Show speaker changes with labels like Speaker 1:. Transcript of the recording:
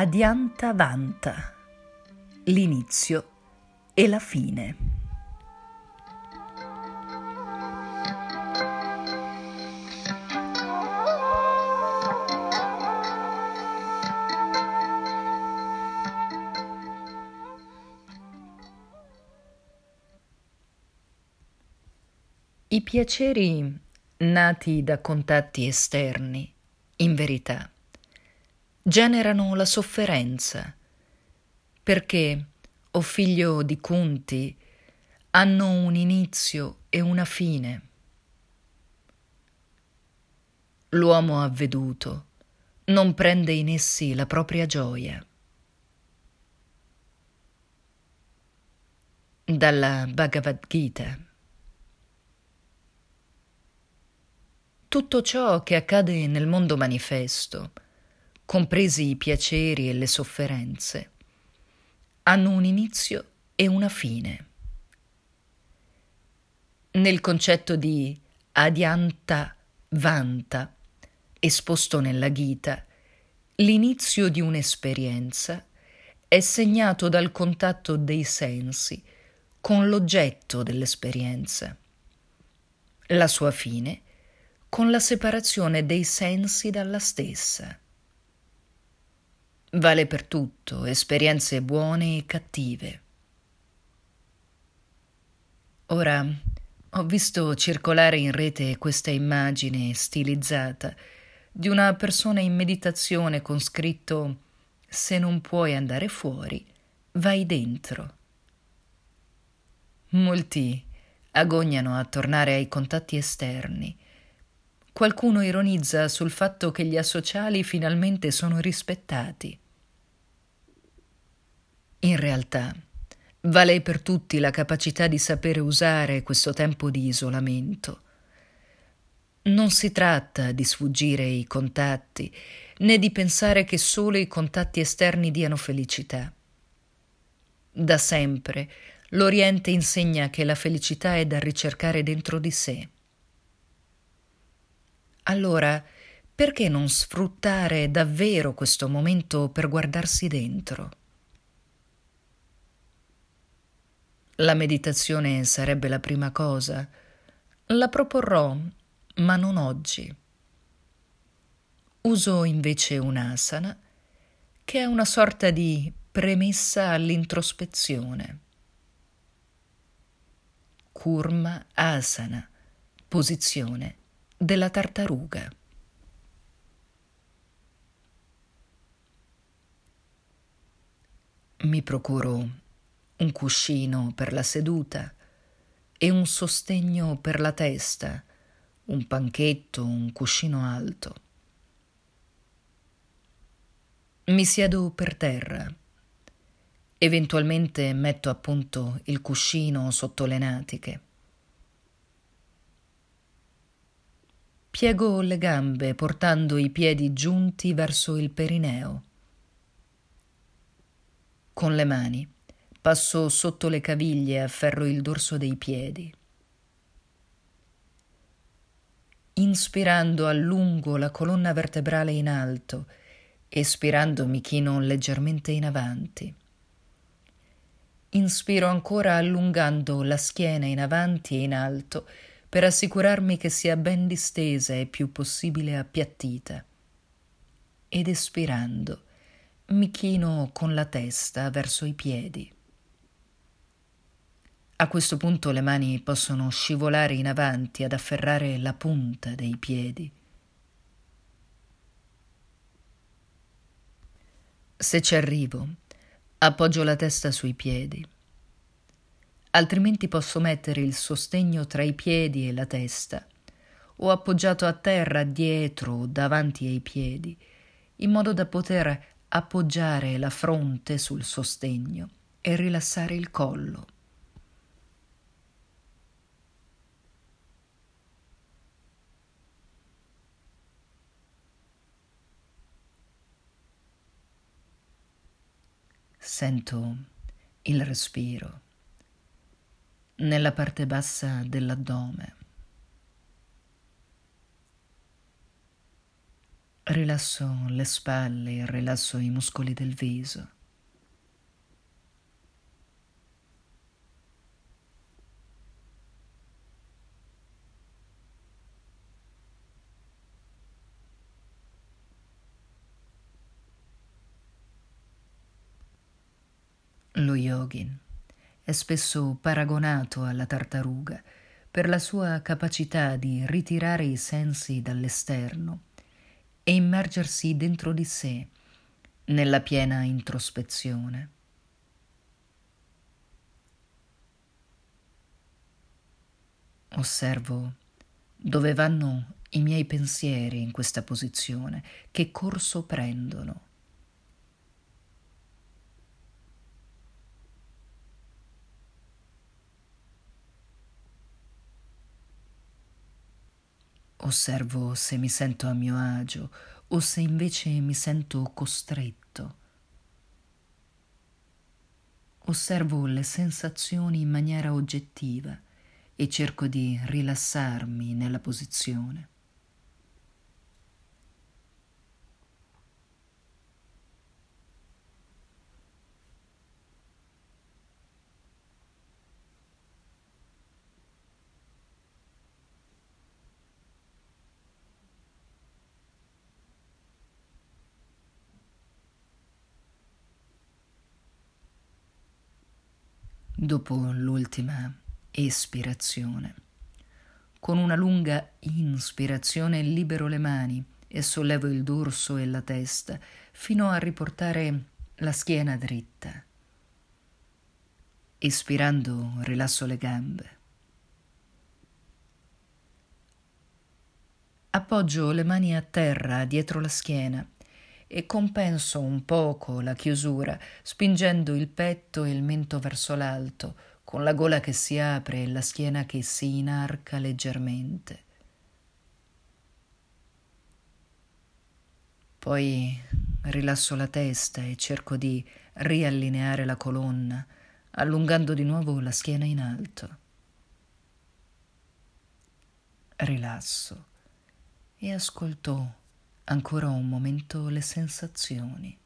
Speaker 1: Adianta Vanta, l'inizio e la fine. I piaceri nati da contatti esterni, in verità, generano la sofferenza, perché, o oh figlio di Kunti, hanno un inizio e una fine. L'uomo avveduto non prende in essi la propria gioia. Dalla Bhagavad Gita. Tutto ciò che accade nel mondo manifesto, compresi i piaceri e le sofferenze, hanno un inizio e una fine. Nel concetto di Adyanta Vanta, esposto nella Gita, l'inizio di un'esperienza è segnato dal contatto dei sensi con l'oggetto dell'esperienza. La sua fine con la separazione dei sensi dalla stessa. Vale per tutto, esperienze buone e cattive. Ora ho visto circolare in rete questa immagine stilizzata di una persona in meditazione con scritto Se non puoi andare fuori, vai dentro. Molti agognano a tornare ai contatti esterni. Qualcuno ironizza sul fatto che gli asociali finalmente sono rispettati. In realtà, vale per tutti la capacità di sapere usare questo tempo di isolamento. Non si tratta di sfuggire i contatti, né di pensare che solo i contatti esterni diano felicità. Da sempre l'Oriente insegna che la felicità è da ricercare dentro di sé. Allora, perché non sfruttare davvero questo momento per guardarsi dentro? La meditazione sarebbe la prima cosa. La proporrò, ma non oggi. Uso invece un'asana, che è una sorta di premessa all'introspezione. Kurma asana, posizione della tartaruga. Mi procuro un cuscino per la seduta e un sostegno per la testa, un panchetto, un cuscino alto. Mi siedo per terra. Eventualmente metto a punto il cuscino sotto le natiche. Piego le gambe portando i piedi giunti verso il perineo. Con le mani Passo sotto le caviglie e afferro il dorso dei piedi. Inspirando allungo la colonna vertebrale in alto, espirando mi chino leggermente in avanti. Inspiro ancora allungando la schiena in avanti e in alto per assicurarmi che sia ben distesa e più possibile appiattita. Ed espirando mi chino con la testa verso i piedi. A questo punto le mani possono scivolare in avanti ad afferrare la punta dei piedi. Se ci arrivo, appoggio la testa sui piedi. Altrimenti posso mettere il sostegno tra i piedi e la testa, o appoggiato a terra dietro o davanti ai piedi, in modo da poter appoggiare la fronte sul sostegno e rilassare il collo. Sento il respiro nella parte bassa dell'addome. Rilasso le spalle rilasso i muscoli del viso. Lo yogin è spesso paragonato alla tartaruga per la sua capacità di ritirare i sensi dall'esterno e immergersi dentro di sé nella piena introspezione. Osservo dove vanno i miei pensieri in questa posizione, che corso prendono. Osservo se mi sento a mio agio o se invece mi sento costretto. Osservo le sensazioni in maniera oggettiva e cerco di rilassarmi nella posizione. Dopo l'ultima espirazione. Con una lunga inspirazione libero le mani e sollevo il dorso e la testa fino a riportare la schiena dritta. Espirando rilasso le gambe. Appoggio le mani a terra dietro la schiena e compenso un poco la chiusura, spingendo il petto e il mento verso l'alto, con la gola che si apre e la schiena che si inarca leggermente. Poi rilasso la testa e cerco di riallineare la colonna, allungando di nuovo la schiena in alto. Rilasso e ascolto ancora un momento le sensazioni.